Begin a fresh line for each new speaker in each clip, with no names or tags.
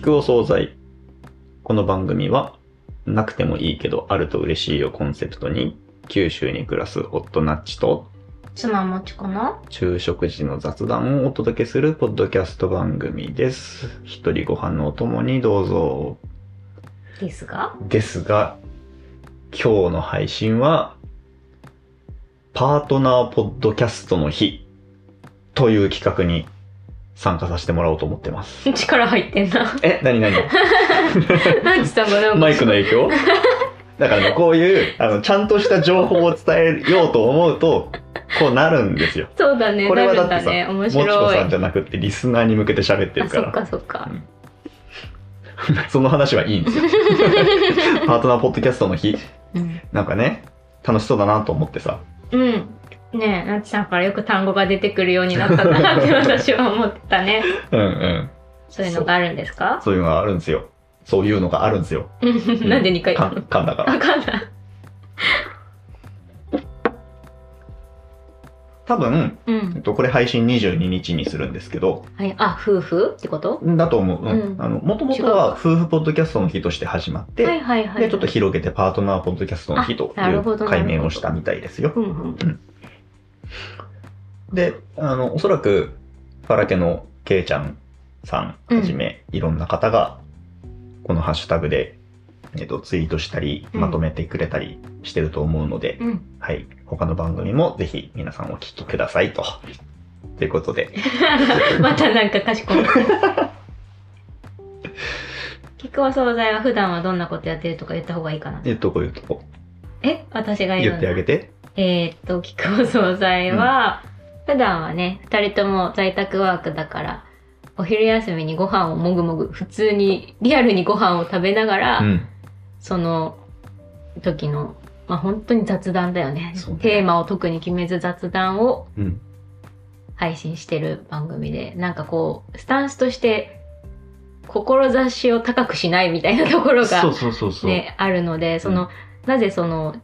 聞くお惣菜。この番組は、なくてもいいけど、あると嬉しいをコンセプトに、九州に暮らす夫ナッチと、
妻もちこの
昼食時の雑談をお届けするポッドキャスト番組です。一人ご飯のお供にどうぞ。
ですが、
ですが、今日の配信は、パートナーポッドキャストの日という企画に参加させてもらおうと思ってます。
力入ってんな。
え、なになに
なんちさんがなんか。
マイクの影響？だからね、こういう、あの、ちゃんとした情報を伝えようと思うと、こうなるんですよ。
そうだね。
これはだってさ、
ね。面
もちこ。さんじゃなくってリスナーに向けて喋ってる
あ、そっ
から。
かそっか。
その話はいいんですよ。パートナーポッドキャストの日、
うん。
なんかね、楽しそうだなと思ってさ。
うん。ねえ、なちさんからよく単語が出てくるようになったなって私は思ってたね。
うんうん。
そういうのがあるんですか？
そういうのがあるんですよ。そういうのがあるんですよ。
なんで2回言
か
ったの
噛んだから。
わかんない。
多分、
う
えっ
ん。
と、これ配信22日にするんですけど、
はい。あ、夫婦？ってこと？
だと思う。うん。
うん
あの、もともとは夫婦ポッドキャストの日として始まって、
はいはいはい。
で、ちょっと広げてパートナーポッドキャストの日と
い
う解明をしたみたいですよ。
うんうん。
で、あの、おそらく、ファラケのケイちゃんさんはじめ、いろんな方が、このハッシュタグで、えっと、ツイートしたり、
うん
まとめてくれたりしてると思うので、
うん。
はい。他の番組もぜひ皆さんお聞きくださいと。ということで、
またなんか賢い。聞くお惣菜は普段はどんなことやってるとか言った方がいいかな。
言っとこう言っとこ
え？私が
う。言
言うんだ
ってあげて。
えーっと、聞くお惣菜は、普段はね、二人とも在宅ワークだから、お昼休みにご飯をもぐもぐ、普通に、リアルにご飯を食べながら、
うん。
その時の、まあ本当に雑談だよね
ね
テーマを特に決めず雑談を
うん。
配信してる番組で、なんかこう、スタンスとして、志を高くしないみたいなところが
そうそうそうそう。
ね、あるので、その、なぜその、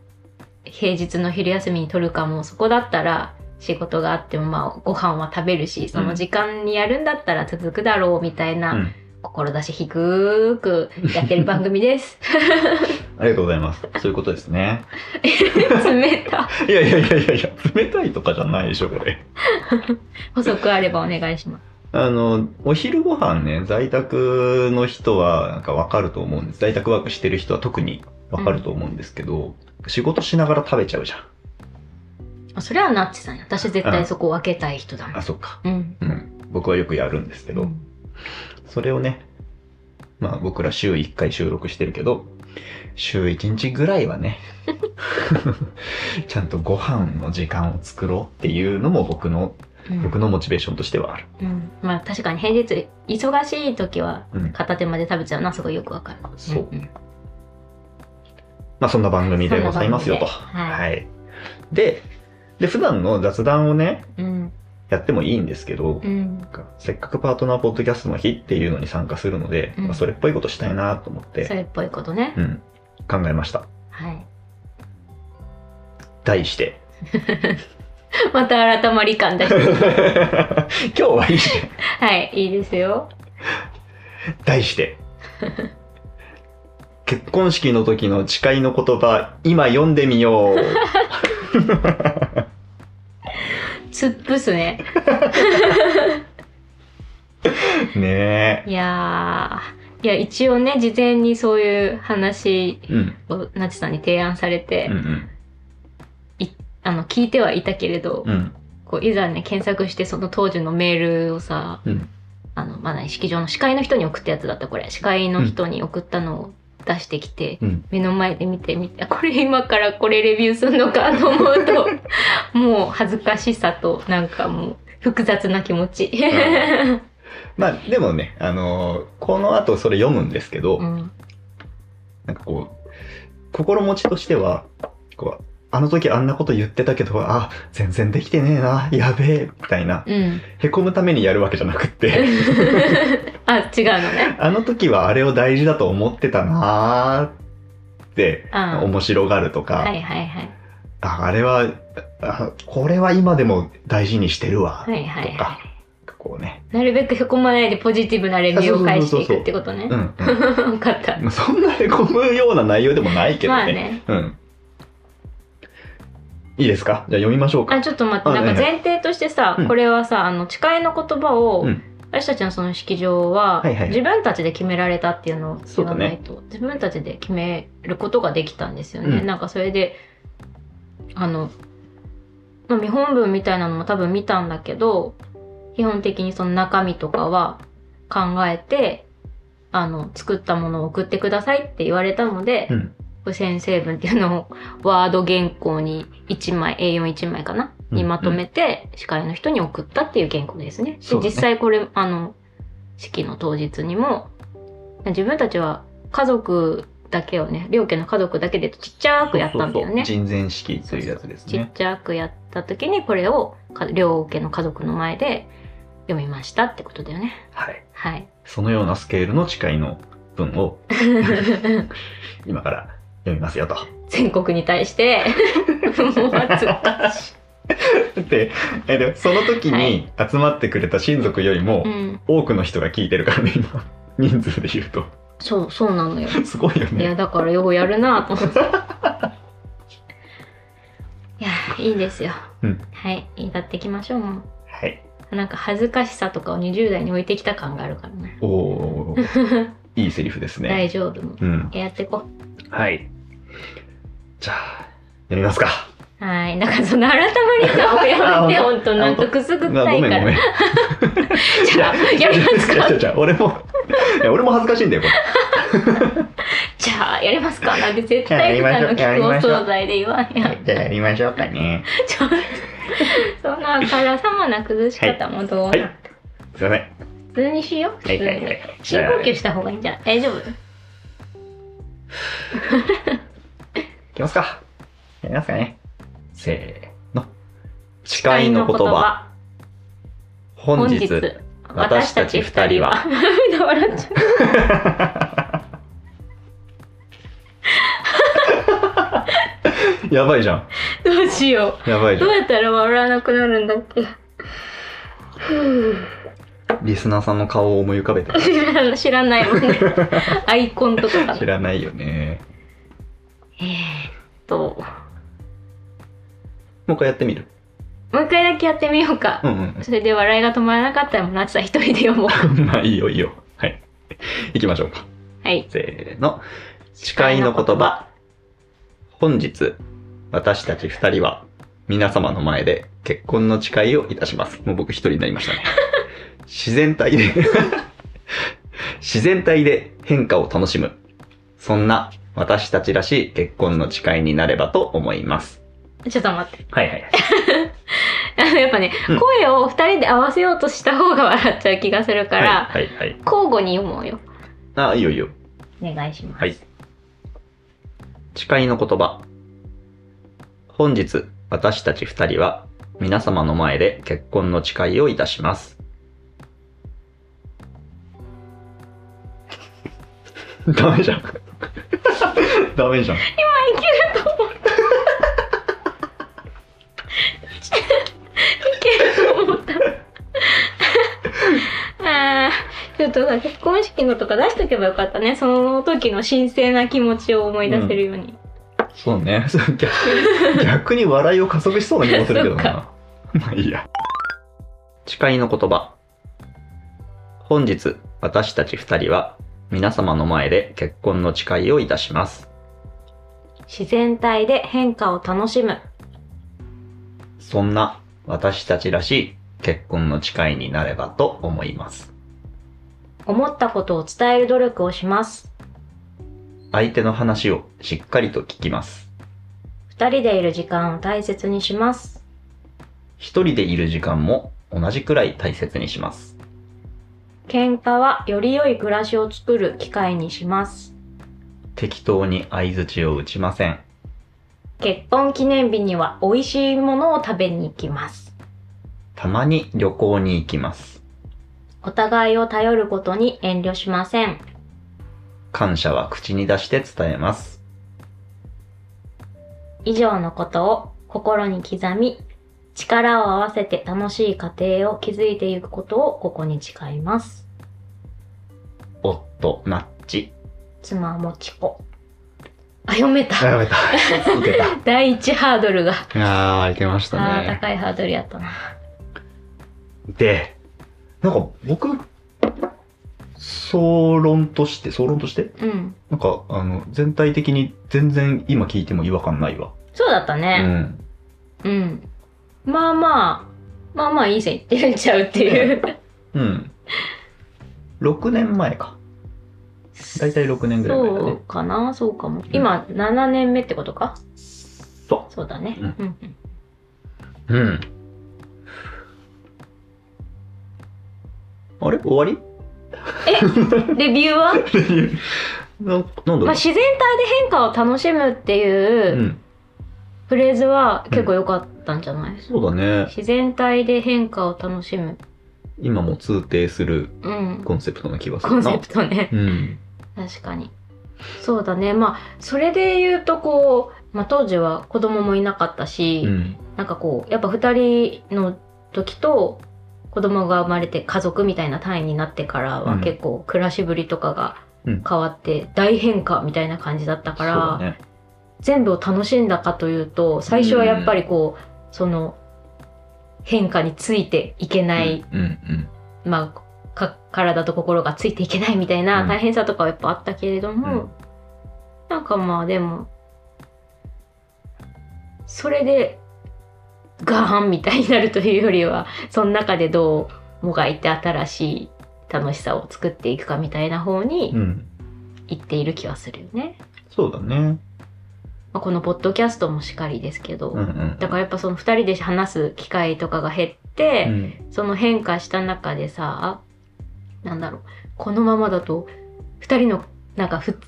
平日の昼休みに取るかも、そこだったら、仕事があっても、まあ、ご飯は食べるし、その時間にやるんだったら続くだろう、みたいな、
うん。
志低くやってる番組です。
ありがとうございます。そういうことですね。
冷た。
い やいやいやいやいや、冷たいとかじゃないでしょ、これ。
補足あればお願いします。
あの、お昼ご飯ね、在宅の人はなんかわかると思うんです。在宅ワークしてる人は特にわかると思うんですけど、仕事しながら食べちゃうじゃん。
あそれはナッチさんや。私絶対そこ分けたい人だもん
あ、そっか。
うん。
うん。僕はよくやるんですけど、
うん
それをね、まあ僕ら週1回収録してるけど、週1日ぐらいはね、ちゃんとご飯の時間を作ろうっていうのも僕の、
うん
僕のモチベーションとしてはある。
うんまあ確かに平日忙しい時は
うん。
片手まで食べちゃうのはすごいよくわかる。
そうんまあそんな番組でございますよと。
はい
はい。で、で、普段の雑談をね、
うん。
やってもいいんですけど、
うん。
せっかくパートナーポッドキャストの日っていうのに参加するので、
うん
まあ、それっぽいことしたいなと思って、
それっぽいことね。
うん、考えました。
はい。
題して。
また改まり感出して。
今日はいいね。
はい、いいですよ。
題して。結婚式の時の誓いの言葉、今読んでみよう。
突っ伏すね。
ね
いやー。いや、一応ね、事前にそういう話
え。うん。
をなちさんに提案されて、
うんうん。
あの、聞いてはいたけれど、
うん。
こういざね、検索してその当時のメールをさ、
うん。
あの、まだ式場の司会の人に送ったやつだった、これ。司会の人に送ったのを出してきて、
うん。
目の前で見てみて、あこれ今からこれレビューするのかと思うと、もう恥ずかしさと、なんかもう、複雑な気持ち。
まあ、でもね、あのーこの後それ読むんですけど、
うん。
なんかこう、心持ちとしては、こう、あの時あんなこと言ってたけど、あ、全然できてねえな、やべえ、みたいな、
うん。
へこむためにやるわけじゃなくって、
あ、違うのね。
あの時はあれを大事だと思ってたなーって、
あ
面白がるとか、
はいはいはい。
ああれはあ、これは今でも大事にしてるわ、
はいはい
とか
は、
ここうね。
なるべくへこまないでポジティブなレビューを返していくってことね。分かった。
まあそんなへこむような内容でもないけどね。
まあね。
うん。いいですか？じゃあ読みましょうか。
あ、ちょっと待って、
あ
なんか
はい
前提としてさ、
うん。
これはさ、あの、誓いの言葉を、
うん。
私たちのその式場は、
はいはい。
自分たちで決められたっていうのを言わないと、自分たちで決めることができたんですよね。
うん。
なんかそれで、あの、まあ、見本文みたいなのも多分見たんだけど、基本的にその中身とかは考えて、あの、作ったものを送ってくださいって言われたので、
うん。
付箋成分っていうのをワード原稿に1枚 A41 枚かな、
うん
にまとめて司会の人に送ったっていう原稿ですね。で実際これあの式の当日にも自分たちは家族だけをね両家の家族だけでちっちゃくやったんだよね。
そうそうそう人前式というやつです
ちっ
ね。
ちゃくやった時にこれをか両家の家族の前で読みましたってことだよね。
はい。
はい。
そのようなスケールの誓いの文を 今から読みますよと。
全国に対してもう恥ずかしい。
で、えでその時に集まってくれた親族よりも
うん。
多くの人が聞いてるからね、今。人数で言うと。
そう、そうなのよ。
すごいよ
いや、
ね。
だからようやるなと思って。いや、いいですよ。
うん
はい、歌っていきましょう、も
はい。
う。なんか恥ずかしさとかを20代に置いてきた感があるからね。
おおー いいセリフですね。
大丈夫。もう
うん。
やってこ
はい。じゃあ、読みますか。
う。はい。なんかその改まりやめて、
あ
ほんとなんかくすぐっ
あ
たいから。
ごめんごめん。
じゃあ、やりますか
じゃ俺も、俺も恥ずかしいんだよ、これ。
じゃあ、やりますかなんて絶対ので言わんやん。
じゃあやりましょうかね。
ちょっと、そんなあからさまな崩し方もどうな
はいすいません。
普通にしよう。普通に。深呼吸した方がいいんじゃない？大丈夫
い きますか。やりますかね。せーの。誓いの言葉。本日、私たち二人は。
涙 笑っちゃ
やばいじゃん。
う。どうしよう。
やばいじゃん。
どうやったら笑わなくなるんだっけ
リスナーさんの顔を思い浮かべて。
知らないもんね。アイコンとか。
知らないよね。もう一回やってみる？
もう一回だけやってみようか。
うん
それで笑いが止まらなかったらもうなちさん一人で読もう。
うん。まあいいよいいよ。はい。行きましょうか。
はい。
せーの。誓いの言葉。本日、私たち二人は、皆様の前で結婚の誓いをいたします。もう僕一人になりましたね。自然体で、自然体で変化を楽しむ。そんな私たちらしい結婚の誓いになればと思います。
ちょっと待って。
はいはい。
あのやっぱね、
うん
声を二人で合わせようとした方が笑っちゃう気がするから、
はいはいはい。
交互に読もうよ。
あ、いいよいいよ。
お願いします。
はい。誓いの言葉。本日、私たち二人は、皆様の前で結婚の誓いをいたします。ダメじゃん。ダメじゃん。
いけると思っ けると思った。あーちょっとさ、結婚式のとか出しとけばよかったね。その時の神聖な気持ちを思い出せるように。
そうね。そ う逆に、逆に笑いを加速しそうな気もするけどな。まあいいや。誓いの言葉。本日、私たち二人は、皆様の前で結婚の誓いをいたします。
自然体で変化を楽しむ。
そんな私たちらしい結婚の誓いになればと思います。
思ったことを伝える努力をします。
相手の話をしっかりと聞きます。
二人でいる時間を大切にします。
一人でいる時間も同じくらい大切にします。
喧嘩はより良い暮らしを作る機会にします。
適当に相槌を打ちません。
結婚記念日には美味しいものを食べに行きます。
たまに旅行に行きます。
お互いを頼ることに遠慮しません。
感謝は口に出して伝えます。
以上のことを心に刻み、力を合わせて楽しい家庭を築いていくことをここに誓います。
夫、ナッチ。
妻もちこ。あ、読め
あ、
た。
やめた。
第一ハードルが。
あー、いけましたね。
高いハードルやったな。
で、なんか僕、総論として、総論として？
うん。
なんか、あの、全体的に全然今聞いても違和感ないわ。
そうだった
う
ね。
ん。
うん。まあまあ、まあまあいい線いってるんちゃうっていう。
うん。6年前か。だいたい6年ぐらい前だ
そう
ね。
かなそうかも。今、7年目ってことか？
そ
そうだね。
うん
うん
う。うん。あれ？終わり？
レビューは、
ななんだろう、
まあ、自然体で変化を楽しむっていううんフレーズは結構良かったんじゃない、
そうだね。
自然体で変化を楽しむ。
今も通底する
うん。
コンセプトな気がするな。
コンセプトね。
うん。
確かに。そうだね。まあ、それで言うとこう、まあ当時は子供もいなかったし、
うん。
なんかこう、やっぱ二人の時と子供が生まれて家族みたいな単位になってからは
うん
結構暮らしぶりとかが
うん
変わって大変化みたいな感じだったから、
そうだね。
全部を楽しんだかというと、最初はやっぱりこう、その変化についていけない、
うんうん
まあ、か体と心がついていけないみたいな
うん
大変さとかはやっぱあったけれども、
うん
なんかまあでもそれでガーンみたいになるというよりはその中でどうもがいて新しい楽しさを作っていくかみたいな方
うん。う
に
ん。
行っている気はするよね。
そうだね。
まあ、このポッドキャストもしかりですけど、
うんうん。
だからやっぱその2人で話す機会とかが減って、
うん
その変化した中でさなんだろうこのままだと2人のなんかふ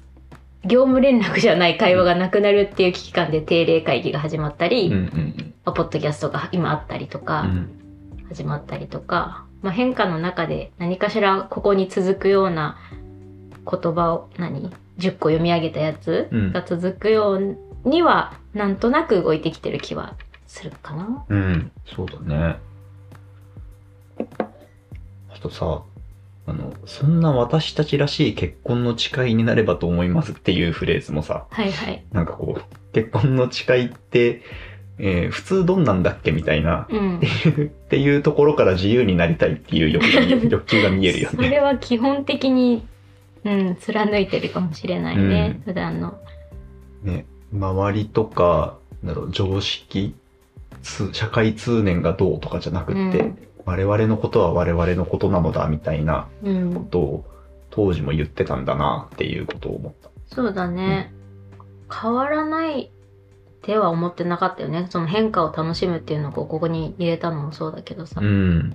業務連絡じゃない会話がなくなるっていう危機感で定例会議が始まったり、
うんうん
まあポッドキャストが今あったりと
う
か、
ん。
始まったりとか、まあ、変化の中で何かしらここに続くような言葉を何？10個読み上げたやつ
うん
が続くようにはなんとなく動いてきてる気はするかな。
うん。そうだね。あとさ、あの、そんな私たちらしい結婚の誓いになればと思いますっていうフレーズもさ、
はいはい。
なんかこう、結婚の誓いって、えー普通どんなんだっけみたいな、
うん。
っていうところから自由になりたいっていう欲が見え 欲求が見えるよ
それ
ね。
は基本的に、うん、貫いてるかもしれないね、
うん
普段の。
ね、周りとか、なんだろう、常識、つ社会通念がどうとかじゃなくって、
うん
我々のことは我々のことなのだみたいな
うん
こ。とを当時も言ってたんだなっていうことを思った。
そうだね。変わらないっては思ってなかったよね。その変化を楽しむっていうのをここに入れたのもそうだけどさ、
うん。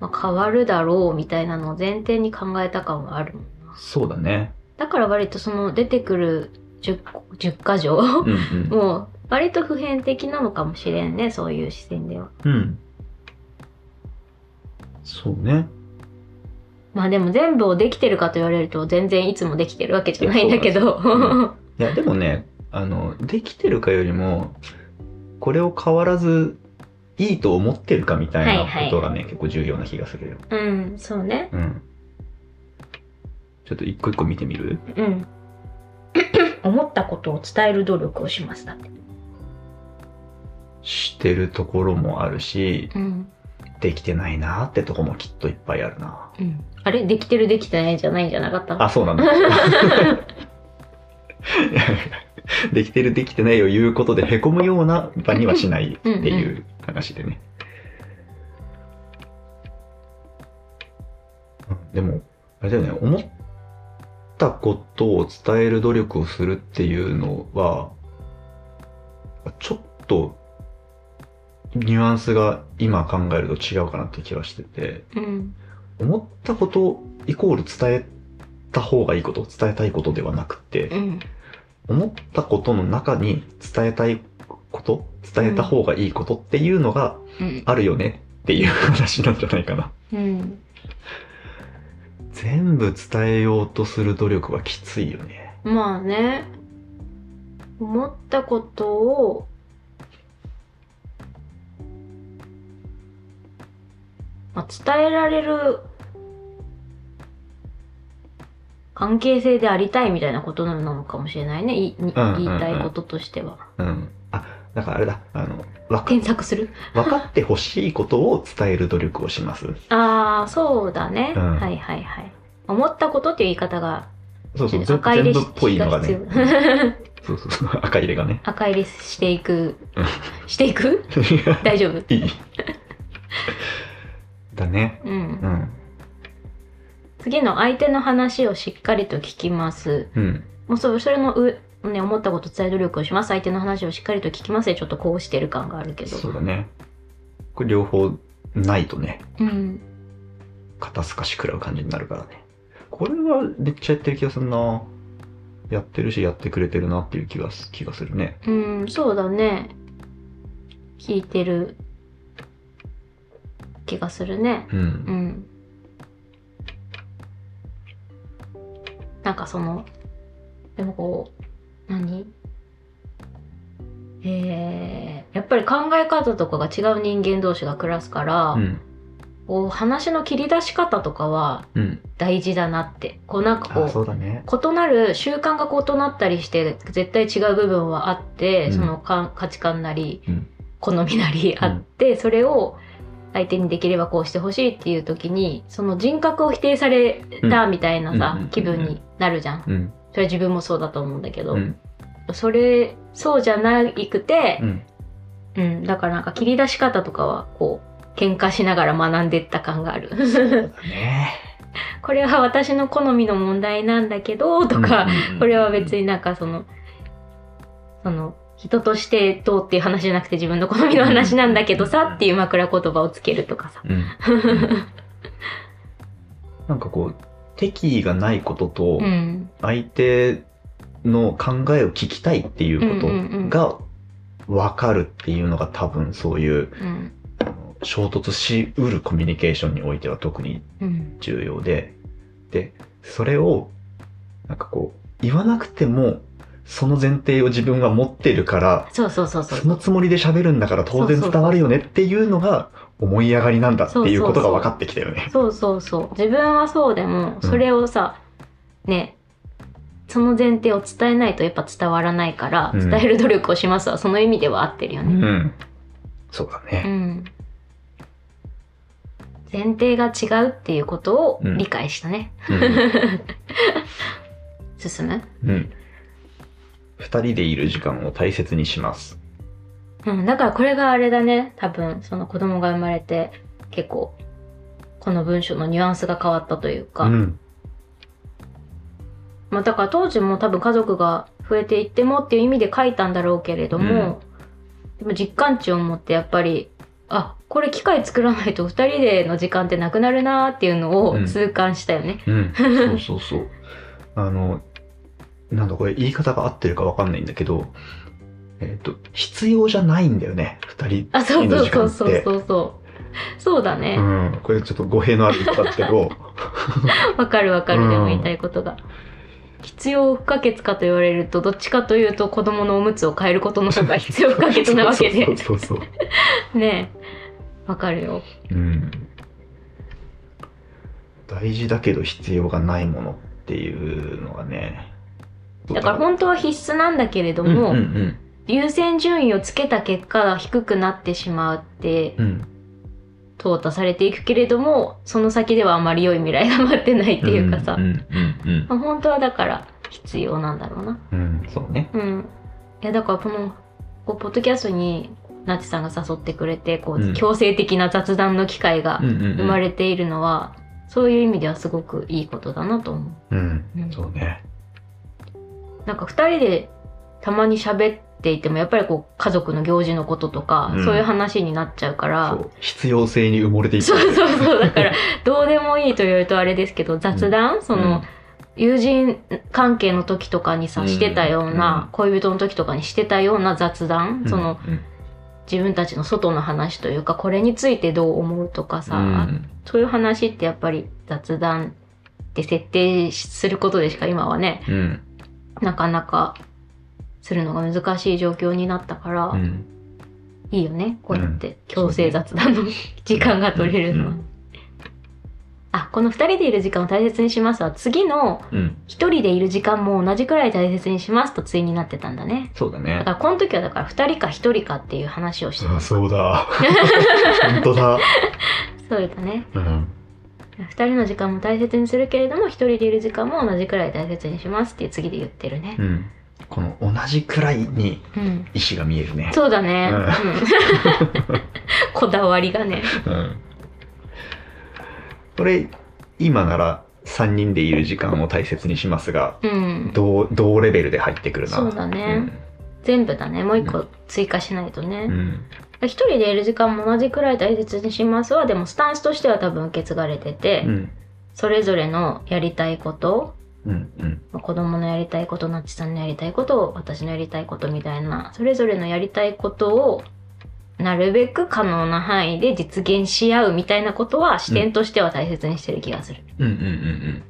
まあ、変わるだろうみたいなのを前提に考えた感はあるもんな。
そうだね。
だから割とその出てくる 10, 10箇条
うんうん。
もう割と普遍的なのかもしれんね、そういう視点では。
うん。そうね。
まあでも全部をできてるかと言われると全然いつもできてるわけじゃないんだけど。
いや、でもね、あの、できてるかよりも、これを変わらずいいと思ってるかみたいなことがね、結構重要な気がするよ。
うん、そうね。
うん。ちょっと一個一個見てみる？
うん。思ったことを伝える努力をしますだって。
してるところもあるし、
うん。
できてないなってとこもきっといっぱいあるな。
うん。あれ？できてるできてないじゃないんじゃなかった？
あ、そうなんだ。できてるできてないを言うことで凹むような場にはしないっていう話でね。うんでも、あれだよね、思ったことを伝える努力をするっていうのは、ちょっとニュアンスが今考えると違うかなって気がしてて、
うん。
思ったことイコール伝えた方がいいこと、伝えたいことではなくて、
うん。
思ったことの中に伝えたいこと、伝えた方がいいことっていうのが
うん。
あるよねっていう話なんじゃないかな。
うん。
全部伝えようとする努力はきついよね。
まあね。思ったことをあ、伝えられる関係性でありたいみたいなことなのかもしれないね。い言い
うんうんうん
言いたいこととしては。
うん。あ、だからあれだ。あの、わか
添削する？
分かってほしいことを伝える努力をします。
ああ、そうだね、
うん
はいはいはい。思ったことっていう言い方が、
そうそう、全
赤入れし
全部っぽいのがね。そうそうそう、赤入れがね。
赤入れしていく？
うん、
していく？大丈夫？
いい。だね。
うん
う。ん。
次の相手の話をしっかりと聞きます。
うん。
もうそそれの上、ね、思ったこと伝える努力をします。相手の話をしっかりと聞きますでちょっとこうしてる感があるけど。
そうだね。これ両方ないとね、
うん。
肩透かし食らう感じになるからね。これはめっちゃやってる気がするな。やってるし、やってくれてるなっていう気がす気がするね。
うん、そうだね。聞いてる気がするね。
うん。
うん。なんかその、でもこう、何？えー、やっぱり考え方とかが違う人間同士が暮らすから、
うん。
こう話の切り出し方とかは
うん。
大事だなって。こうなんかこ
あ、
う、
ね。
異なる習慣が異なったりして絶対違う部分はあって、
うん
そのか価値観なり、
うん
好みなりあって、それを相手にできればこうしてほしいっていう時にその人格を否定されたみたいなさ、
うん
気分になるじゃん。
うん。
それは自分もそうだと思うんだけど、
うん。
それそうじゃなくて
う、ん。
うん、だからなんか切り出し方とかはこう喧嘩しながら学んでった感がある。これは私の好みの問題なんだけどとか、
うん
これは別になんかその、その、人としてどうっていう話じゃなくて自分の好みの話なんだけどさっていう枕言葉をつけるとかさ。
うん。なんかこう、敵意がないことと
う、ん。
相手の考えを聞きたいっていうことが分かるっていうのが多分そういう衝突しうるコミュニケーションにおいては特に
うん。
重要で、で、それをなんかこう、言わなくてもその前提を自分は持ってるから、
そうそうそうそう。
そのつもりで喋るんだから当然伝わるよねっていうのが思い上がりなんだっていうことが分かってきたよね。
そうそうそう。自分はそうでも、それをさ、ね、その前提を伝えないとやっぱ伝わらないから、
うん
伝える努力をしますはその意味では合ってるよ
う
ね。
ん。そうだ
う
ね。
ん。前提が違うっていうことを
うん
理解したね。
うん。
進む？
うん。二人でいる時間を大切にします。
うん、だからこれがあれだね。多分、その子供が生まれて、結構、この文章のニュアンスが変わったというか。
うん。
まあだから当時も多分家族が増えていってもっていう意味で書いたんだろうけれども、でも実感値を持ってやっぱり、あ、これ機械作らないと二人での時間ってなくなるなーっていうのを
うん
痛感したよね。
うん。そうそうそう。あの、なんだこれ言い方が合ってるかわかんないんだけど、えっ、と、必要じゃないんだよね。二人
あ、そう
の
そう
時間って。
そうそうそうそう。そうだね。
うん。これちょっと語弊のある言い方ですけど、
わかるわかる、
うん
でも言いたいことが。必要不可欠かと言われると、どっちかというと子供のおむつを変えることの方が必要不可欠なわけで。
そうそうそうそう。
ねえ。わかるよ。
うん。大事だけど必要がないものっていうのがね。
だから本当は必須なんだけれども、
うんうん
優先順位をつけた結果が低くなってしまって
うん。うん。
淘汰されていくけれどもその先ではあまり良い未来が待ってないっていうかさ、
うんうんうん
まあ本当はだから必要なんだろうな
うん。うん、そうね。
うんいやだからこのこうポッドキャストにナチさんが誘ってくれてこう、
うん
強制的な雑談の機会が
うんうんうん
生まれているのは、そういう意味ではすごくいいことだなと思う
うん
うん、
そうね。
なんか二人でたまに喋っていてもやっぱりこう家族の行事のこととか、
うん。
そういう話になっちゃうから
そう。必要性に埋もれていく。
そうそうそう。だからどうでもいいと言われるとあれですけど雑談、その、友人関係の時とかにさ
うん
してたような、
うん。
恋人の時とかにしてたような雑談、
うん。
その
うん。
自分たちの外の話というかこれについてどう思うとかさ、
うん。
そういう話ってやっぱり雑談で設定することでしか今はね
うん
なかなかするのが難しい状況になったから、
うん。
いいよねこうやって。
うん。
強制雑談の 時間が取れるのは、
うん。
あこの2人でいる時間を大切にしますは次の
うん。
1人でいる時間も同じくらい大切にしますと対になってたんだね。
そうだね。
だか。らこの時はだから2人か1人かっていう話をしてた。
あ、そうだ。本当だ。
そうだね。
うん。
2人の時間も大切にするけれども1人でいる時間も同じくらい大切にしますって次で言ってるね
うん。この同じくらいに
うん
意志が見えるね。
そうだね、
うん
うんこだわりがね
うん。これ、今なら3人でいる時間を大切にしますが、
うん
同同レベルで入ってくるな。
そうだね全部だねもう一個追加しないと
うん。う
ね、
ん。
一人でいる時間も同じくらい大切にしますはでもスタンスとしては多分受け継がれてて、
うん。
それぞれのやりたいこと
うん。うん。
まあ子供のやりたいことなっちさんのやりたいこと私のやりたいことみたいなそれぞれのやりたいことをなるべく可能な範囲で実現し合うみたいなことは視点としては大切にしてる気がする。
うんうんうんうん。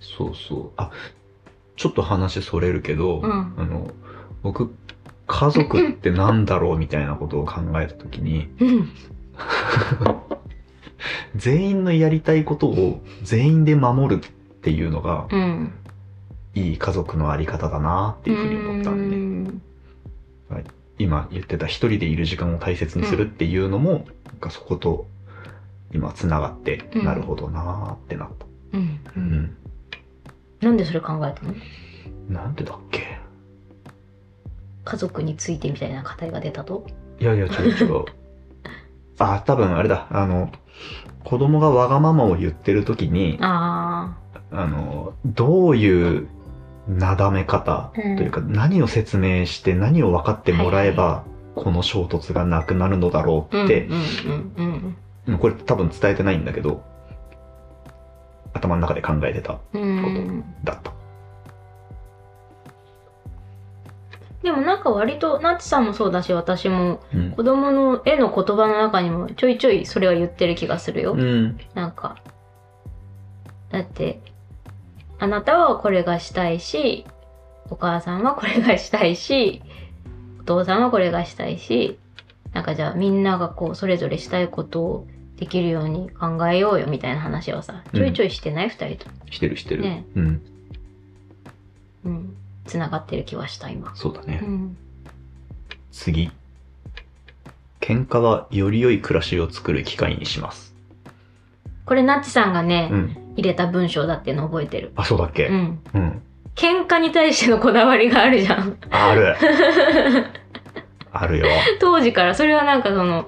そうそう。あ、ちょっと話それるけど、
うん
あの、僕、家族ってなんだろうみたいなことを考えたときに、
うん。
全員のやりたいことを全員で守るっていうのが、
うん。
いい家族のあり方だなっていうふうに思ったんで、
うん
今言ってた一人でいる時間を大切にするっていうのも、なんかそこと今つながって、
うん
なるほどなーってなった。
うん。う。
うんん。
なんでそれ考えたの？
なんでだっけ？
家族についてみたいな語りが出たと？
いやいや、違う違う。あ、多分あれだ。あの、子供がわがままを言ってる時に、
あ
あの、どういうなだめ方
うん
というか、何を説明して何を分かってもらえば、この衝突がなくなるのだろ
あ。
うって
うん、うんうん
うんこれ多分伝えてないんだけど、頭の中で考えてた、
うん。うん。
だった。
でもなんか割と、ナッチさんもそうだし、私も
うん。
子供の絵の言葉の中にもちょいちょいそれは言ってる気がするよ。
うん。
なんか、だって、あなたはこれがしたいし、お母さんはこれがしたいし、お父さんはこれがしたいし、なんかじゃあみんながこうそれぞれしたいことをできるように考えようよみたいな話をさ、ちょいちょいしてない、二人と。
してるしてる。
ね
うん。
うん。つながってる気はした、今。
そうだね。
うん。
次。喧嘩はより良い暮らしを作る機会にします。
これナッチさんがね、
うん。
入れた文章だっていうの覚えてる。
あ、そうだっけ？
うん。
うん。
喧嘩に対してのこだわりがあるじゃん。
ある。あるよ。
当時からそれはなんかその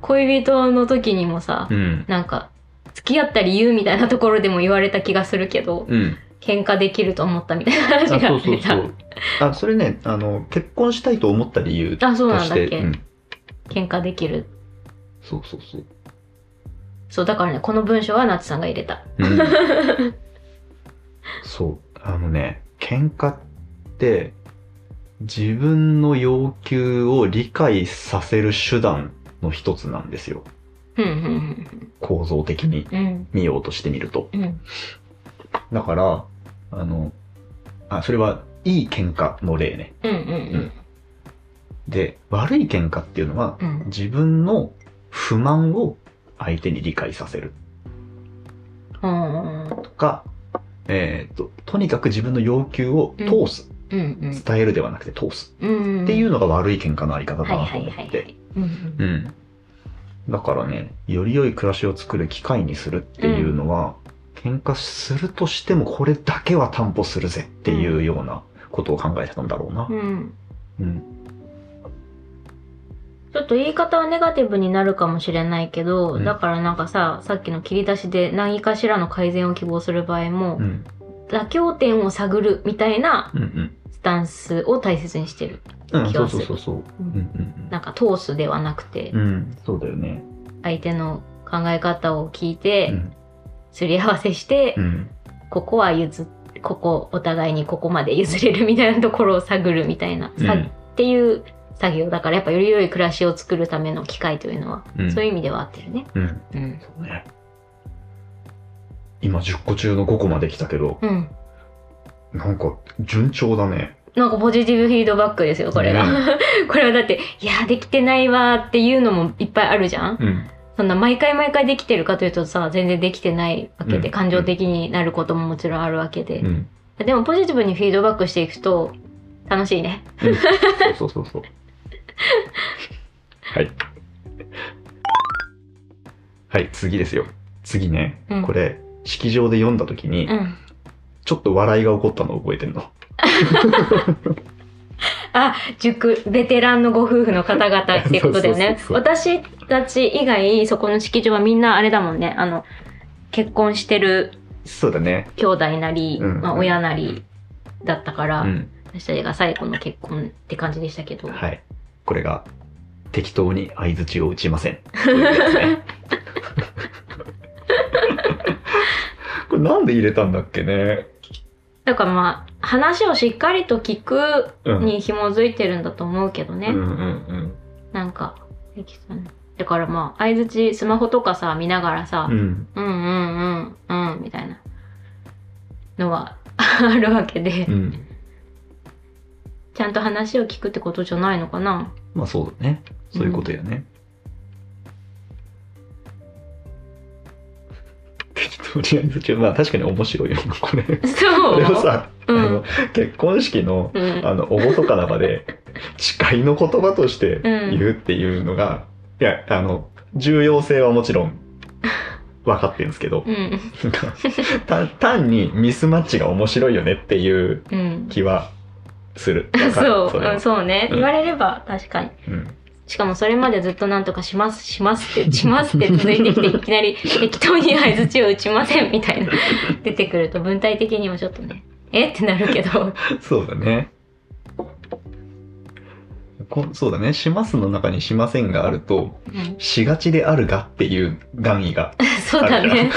恋人の時にもさ、
うん。
なんか付き合った理由みたいなところでも言われた気がするけど
うん。
喧嘩できると思ったみたいな
あ
話が
そう
あってさ
そうそう。あ、それね、あの、結婚したいと思った理由と
あそうなん
して、
だっけ、
うん。
喧嘩できる
そうそうそう。
そうだからねこの文章はナツさんが入れた
うん、そう。あのね、喧嘩って、自分の要求を理解させる手段の一つなんですよ。
うんうん
構造的に
うんうん
見ようとしてみると。
うん
だから、あの、あ、それはいい喧嘩の例ね。
うんうん
で、悪い喧嘩っていうのは、
うん。うん
自分の不満を相手に理解させる。
うん
とか、えっ、と、とにかく自分の要求を通す。
うんうん。
伝えるではなくて通す。
うん
っていうのが悪い喧嘩のあり方だなと思って。だからね、より良い暮らしを作る機会にするっていうのは、喧嘩するとしてもこれだけは担保するぜっていうようなことを考えてたんだろうな
う。ん
うん。
ちょっと言い方はネガティブになるかもしれないけど、
うん
だからなんかささっきの切り出しで何かしらの改善を希望する場合も、
うん。
妥協点を探るみたいな。スタンスを大切にしてる。気がするなんか通すではなくて、
そうだよね。
相手の考え方を聞いうて、
ん。
すり合わせして、
うん。
ここは譲っここお互いにここまで譲れるみたいなところを探るみたいな、さ
うん
っていう作業だからやっぱより良い暮らしを作るための機会というのは、
うん
そういう意味では合ってるね。
うん。
うん。
そうね。今10個中の5個まで来たけど、
うん。
なんか順調だね。
なんかポジティブフィードバックですよ、これが。これはだって、いや、できてないわっていうのもいっぱいあるじゃん
うん。
そんな毎回毎回できてるかというとさ、全然できてないわけで、
うん
感情的になることももちろんあるわけで。
うん。
でもポジティブにフィードバックしていくと楽しいね。
うんそうそうそうそう。はい。はい、次ですよ。次ね。
うん
これ、式場で読んだ時に、
うん。
ちょっと笑いが起こったのを覚えてるの。
あ、塾、ベテランのご夫婦の方々って いうことだよね。私たち以外、そこの式場はみんなあれだもんね。あの、結婚してる
そうだね。
兄弟なり、
うん
まあ、親なりだったから、
うん。
私たちが最後の結婚って感じでしたけど。
はい。これが、適当に相槌を打ちません。これなんで入れたんだっけね。
だからまあ、話をしっかりと聞く
うん。
に紐づいてるんだと思うけどね。
うんうんうん。
なんか、だからまあ、相づち、スマホとかさ、見ながらさ、
うん。
うんうんうんうんみたいなのはあるわけで、
うん。
ちゃんと話を聞くってことじゃないのかな
まあそうだね。そういうことやね。適当に相槌をまあ確かに面白いよな、これ。
そう。
これをさ、
うん。
あの結婚式の
うん。
あの、おごとかな場で、誓いの言葉として
うん。
言うっていうのが、いや、あの、重要性はもちろん分かってるんですけど、
うん。
単単にミスマッチが面白いよねっていう
うん。
気はする。
う、んそうね、
うん。
言われれば確かに。
うん
しかもそれまでずっとなんとかしますしますってしますって続いてきていきなり適当に相づちを打ちませんみたいな出てくると文体的にもちょっとねえってなるけど
そうだね。こそうだね。しますの中にしませんがあると、
うん
しがちであるがっていう願意が
そうだね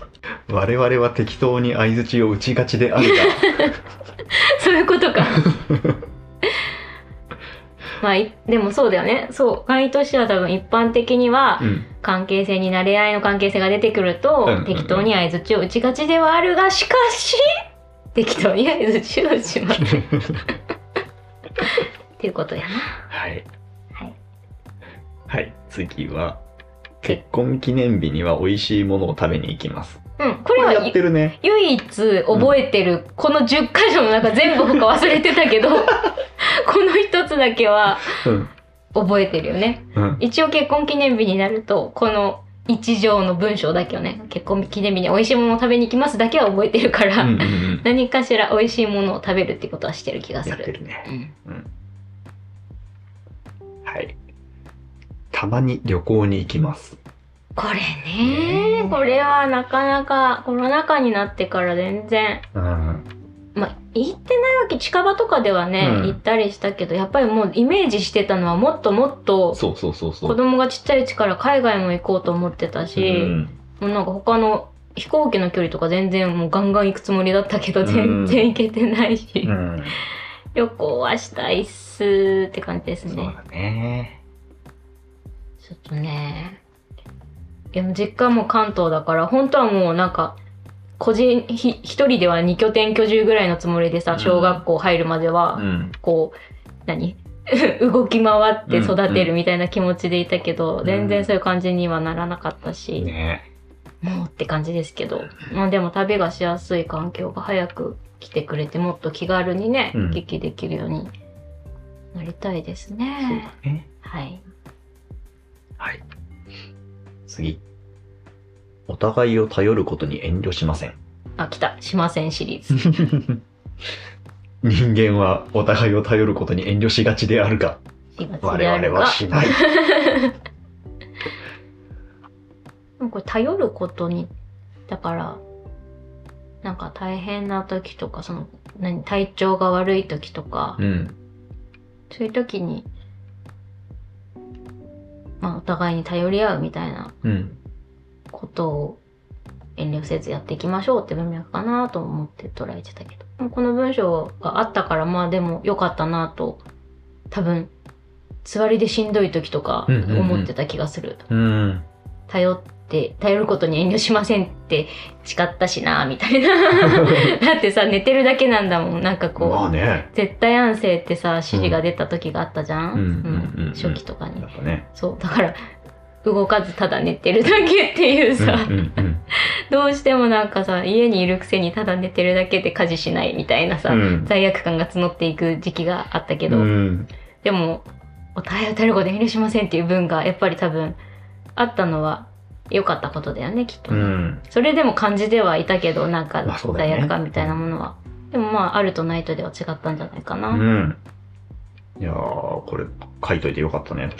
我々は適当に相づちを打ちがちであるが
そういうことか。まあ、いでもそうだよね。そう。範囲としては多分一般的には
うん
関係性に慣れ合いの関係性が出てくると、適当に相づちを打ちがちではあるが、しかし、適当に相づちを打ちます。っていうことやな。
はい
はい。
はい次は結婚記念日には美味しいものを食べに行きます
うん。これは
やってるね。
唯一覚えてる、この10箇所の中全部他忘れてたけど、この一つだけは
うん。
覚えてるよね。
うん。
一応結婚記念日になるとこの一条の文章だけをね結婚記念日に美味しいものを食べに行きますだけは覚えてるから、
うんうんうん。
何かしら美味しいものを食べるってことはしてる気がす
や
る
ってるね。
うん。
はい。たまに旅行に行きます
これね
ね
これはなかなかコロナ禍になってから全然。
うん。
まあ行ってないわけ近場とかではね、
うん。
行ったりしたけどやっぱりもうイメージしてたのはもっともっと
そうそうそうそう。
子供がちっちゃいうちから海外も行こうと思ってたし、
うん。
もうなんか他の飛行機の距離とか全然もうガンガン行くつもりだったけど
うん。
全然行けてないし、
うん。
旅行はしたいっすって感じです
そう
ね。
だね
ちょっとね。いや、実家も関東だから、本当はもうなんか、個人、ひ一人では二拠点居住ぐらいのつもりでさ、
うん。
小学校入るまでは、
うん。
こう、何？動き回って育てるみたいな気持ちでいたけど、
ん。
全然そういう感じにはならなかったし、
ね。
もうって感じですけど、まあでも旅がしやすい環境が早く来てくれて、もっと気軽にね、
うん。
行き来できるようになりたいです
そう
ね。
だね。
はい。
はい次。お互いを頼ることに遠慮しません。
あ、来た。しませんシリーズ。
人間はお互いを頼ることに遠慮しがちであるが我々はしない。
これ頼ることに、だから、なんか大変な時とか、その、何、体調が悪い時とか、
うん。
そういう時に、まあお互いに頼り合うみたいな
うん
ことを遠慮せずやっていきましょうって文脈かなと思って捉えてたけど。この文章があったからまあでも良かったなと、多分、座りでしんどい時とか
うんうんうん
思ってた気がする。
うん
頼って、頼ることに遠慮しませんって誓ったしな、みたいな。だってさ、寝てるだけなんだもん。なんかこう、
まあね。
絶対安静ってさ、指示が出た時があったじゃん？
うんうんうんうん。
初期とかに。
ね。
そう、だから、動かずただ寝てるだけっていうさ、
うんうんうん。
どうしてもなんかさ家にいるくせにただ寝てるだけで家事しないみたいなさ、
うん。
罪悪感が募っていく時期があったけど、
うん。
でも「お互いをたること遠慮しません」っていう文がやっぱり多分あったのは良かったことだよねきっとね、
うん。
それでも感じではいたけどなんか罪悪感みたいなものは、でもまああるとないとでは違ったんじゃないかな、
うん。いやーこれ書いといてよかったね。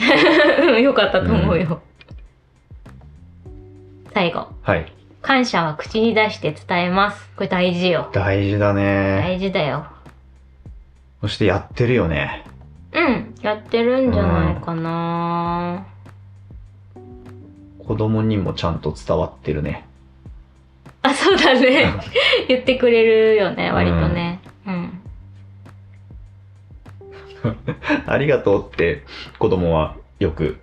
う んよかったと思うよ、最後。
はい。
感謝は口に出して伝えます。これ大事よ。
大事だね。
大事だよ。
そしてやってるよね。
うん。やってるんじゃないかな、
子供にもちゃんと伝わってるね。
あそうだね。言ってくれるよね割とね。うん、
ありがとうって子供はよく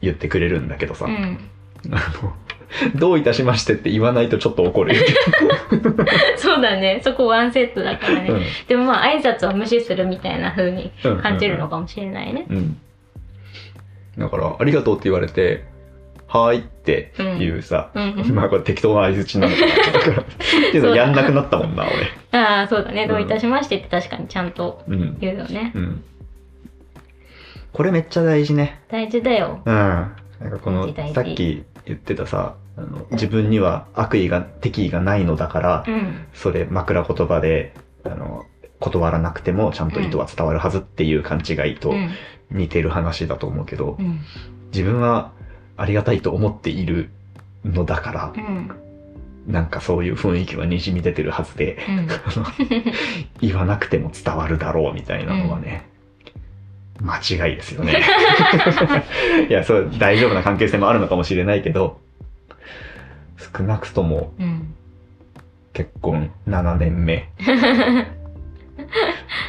言ってくれるんだけどさ、
うん、
あのどういたしましてって言わないとちょっと怒るよ、
そうだね。そこワンセットだからね、
うん。
でもまあ挨拶を無視するみたいな風に
うん
感じるのかもしれないね、
うん。だから、ありがとうって言われて、はーいっていうさ、
うん。うん。
まあこれ適当な相づちなのかな。だからっていう。のやんなくなったもんな、
ああそうだね。
ん。
どういたしましてって確かにちゃんと。言うよね。
うん。これめっちゃ大事ね。
大事だよ。
うん。なんかこのさっき言ってたさ、あの自分には悪意が、敵意がないのだから、
うん。
それ枕言葉で、あの、断らなくてもちゃんと意図は伝わるはずっていう勘違いと
うん。
似てる話だと思うけど、
うん。
自分はありがたいと思っているのだから
う、ん
なんかそういう雰囲気はにじみ出てるはずで、
うん
言わなくても伝わるだろうみたいなのはね、間違いですよね。いや、そう、大丈夫な関係性もあるのかもしれないけど、少なくとも
うん
結婚7年目、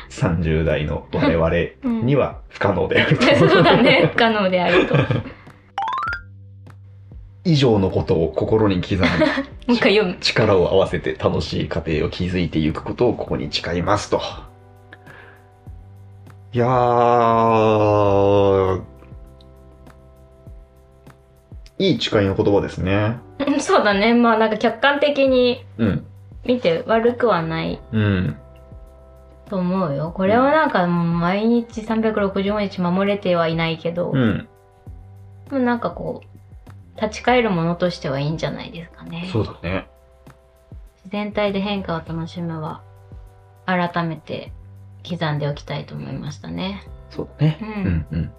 30代の我々には不可能であると。
そうだね不可能であると
以上のことを心に刻
む
力を合わせて楽しい家庭を築いていくことをここに誓いますと。いやー、いい誓いの言葉ですね。
う んそうだねまあなんか客観的に
うん。
見て悪くはない
うん。
と思うよこれはなんかもう毎日365日守れてはいないけど、
うん。
でもなんかこう立ち返るものとしてはいいんじゃないですかね
そうだね。
自然体で変化を楽しむは改めて刻んでおきたいと思いましたね
そうだね。
う、
うんんうん。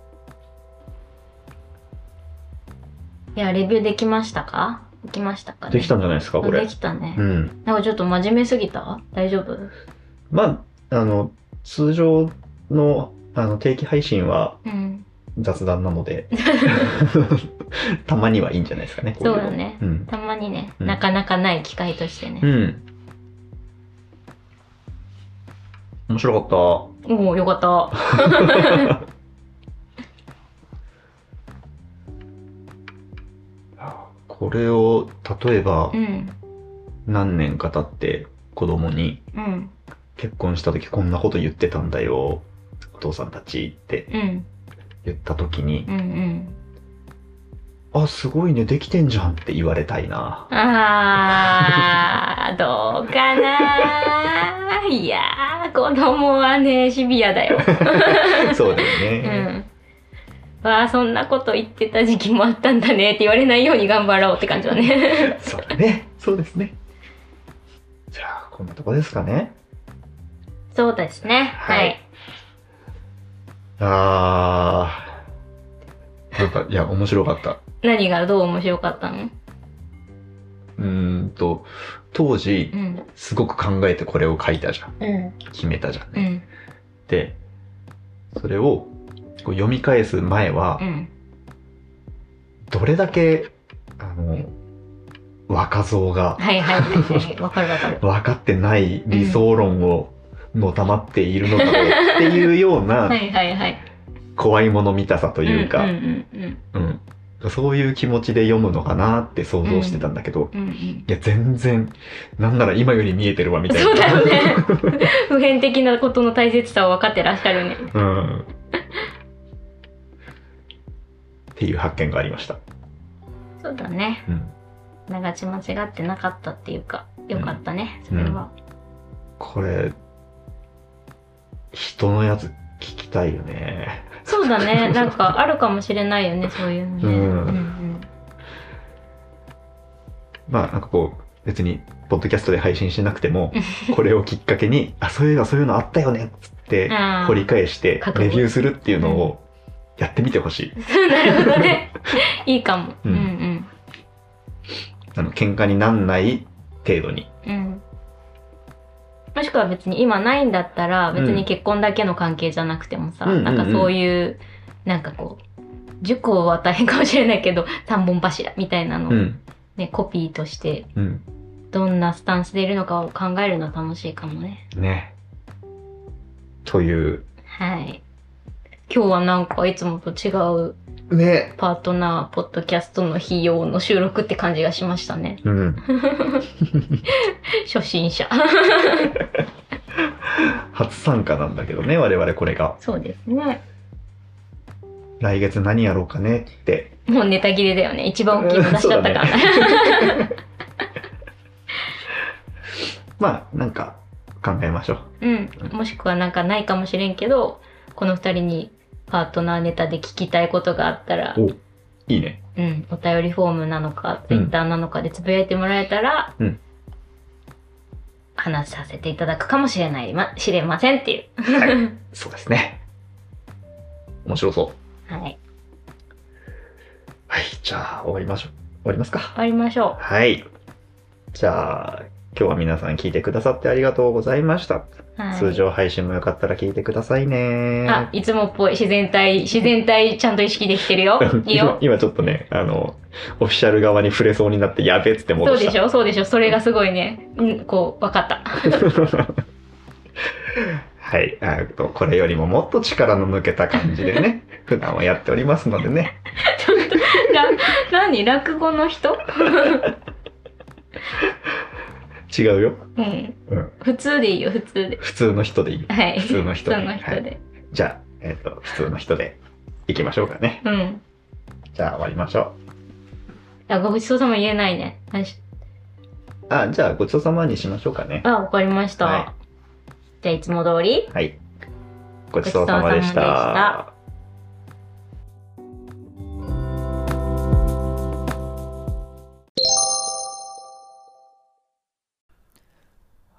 いやレビューできましたか？できましたかね？
できたんじゃないですか、これ
あで。きたね、
うん。
なんかちょっと真面目すぎた？大丈夫？
まあ、あの、通常のあの定期配信は
うん
雑談なので、たまにはいいんじゃないですかね。
そうだね。
うん。
たまにね、
うん。
なかなかない機会としてね。
う、ん。面白かっ
おおよかった
た。これを、例えば
う、ん。
何年か経って子供に
うん。
結婚した時こんなこと言ってたんだよ、お父さんたちって。
うん
言った時に
う、んうん
あ、すごいね、できてんじゃんって言われたいな。
あーどうかな いやー子供はねシビアだよ
そうだよ
う
ね。
んわあそんなこと言ってた時期もあったんだねって言われないように頑張ろうって感じだね
そうだね。そうですね。じゃあ、こんなとこですかね。
そうですね
は
はいい、
あー。なんか、いや、面白かった。
何がどう面白かったの？
うーんと、当時
う、ん
すごく考えてこれを書いたじゃん。
うん
決めたじゃんね。
うん
で、それをこう読み返す前は
う、ん
どれだけ、あの、若造が
はいはいはいはいわかるわかる
分かってない理想論をのたまっているのだろうっていうよう
は
な怖いもの見たさというか、
うんうんうん
うん、そういう気持ちで読むのかなって想像してたんだけど、
うんうん
いや、全然、なんなら今より見えてるわ、みたいな。
そうだよね。普遍的なことの大切さを分かってらっしゃるね。
うん。っていう発見がありました。
そうだね。
うん、
長ち間違ってなかったっていうかよかったね、それは、
これ人のやつ聞きたいよね。
そうだね。なんかあるかもしれないよねそういうのね、
うん。
うん
まあなんかこう別にポッドキャストで配信しなくても これをきっかけにあそういうのそういうのあったよねっつって掘り返してレビューするっていうのをやってみてほしい、
うん、なるほどね。いいかも、
う
うんん、うん。
あの喧嘩になんない程度に。
うんもしくは別に今ないんだったら別に結婚だけの関係じゃなくてもさ、
うん
なんかそういうなんかこう塾は大変かもしれないけど 三本柱みたいなのを、
うん。
ねコピーとして
うん。
どんなスタンスでいるのかを考えるの楽しいかもね。
ね。という。
はい。今日はなんかいつもと違う
ね。
パートナーポッドキャストの費用の収録って感じがしましたね。
うん。
初心者。
初参加なんだけどね我々これが。
そうですね。
来月何やろうかねって。
もうネタ切れだよね。一番大きいの出しちゃったから、
まあなんか考えましょう。
うん、もしくはなんかないかもしれんけどこの二人にパートナーネタで聞きたいことがあったら、
おいいね。
うん、お便りフォームなのかツイッターなのかでつぶやいてもらえたら、
うん。
話させていただくかもしれないま知れませんっていう。
はい。そうですね。面白そう。
はい。
はいじゃあ終わりましょう。終わりますか。
終わりましょ
はい。じゃあ今日は皆さん聞いてくださってありがとうございました、
う、はい、
通常配信もよかったら聞いてくださいね。
あいつもっぽい自然体自然体ちゃんと意識できてるよ。いいよ。
今今ちょっとねあのオフィシャル側に触れそうになってやべえっつって
そ
戻した
うでしょそうでしょそれがすごいね、うん、こう分かった。
はい。あとこれよりももっと力の抜けた感じでね 普段はやっておりますのでね。
ちょっとら何？落語の人？
違うよ、
うん
うん、
普通でいいよ普通で。
普通の人でいい。
はい。
普通の人で。
人で、
じゃあ、えっと普通の人でいきましょうかね。
うん。
じゃあ終わりましょ
あごちそうさま言えないね。
あじゃあごちそうさまにしましょうかね。
あわかりました、
は
じゃあいつも通り。
はい。ごちそうさまでし
た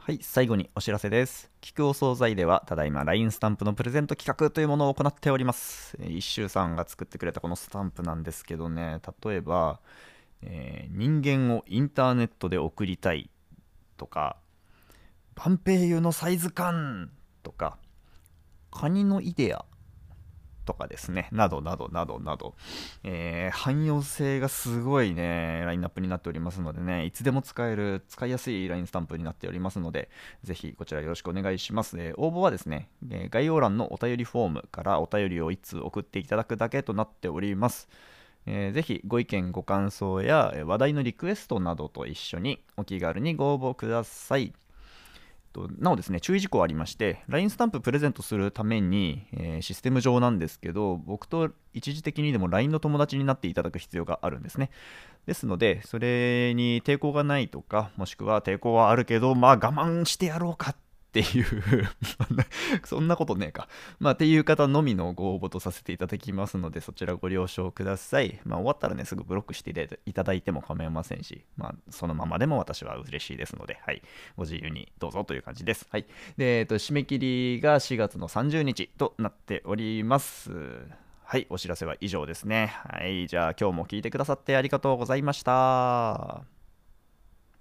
はい、最後にお知らせです。聞くお惣菜では、ただいま LINE スタンプのプレゼント企画というものを行っております。一周さんが作ってくれたこのスタンプなんですけどね、例えば、えー人間をインターネットで送りたいとか、万平湯のサイズ感とか、カニのイデアとかですね、などなどなどなど、えー汎用性がすごいね、ラインナップになっておりますのでね、いつでも使える、使いやすい LINE スタンプになっておりますので、ぜひこちらよろしくお願いします。えー応募はですね、えー概要欄のお便りフォームからお便りを1通送っていただくだけとなっております。えーぜひご意見、ご感想やえ話題のリクエストなどと一緒にお気軽にご応募ください。となおですね、注意事項ありまして、LINE スタンププレゼントするために、えーシステム上なんですけど、僕と一時的にでも LINE の友達になっていただく必要があるんですね。ですので、それに抵抗がないとか、もしくは抵抗はあるけど、まあ我慢してやろうかっていうそんなことねえか。まあっていう方のみのご応募とさせていただきますので、そちらご了承ください。まあ終わったらね、すぐブロックしていただいても構いませんし、まあそのままでも私は嬉しいですので、はい。ご自由にどうぞという感じです。はい。で、えっと、締め切りが4月の30日となっております。はい、お知らせは以上ですね。はい、じゃあ今日も聞いてくださってありがとうございました。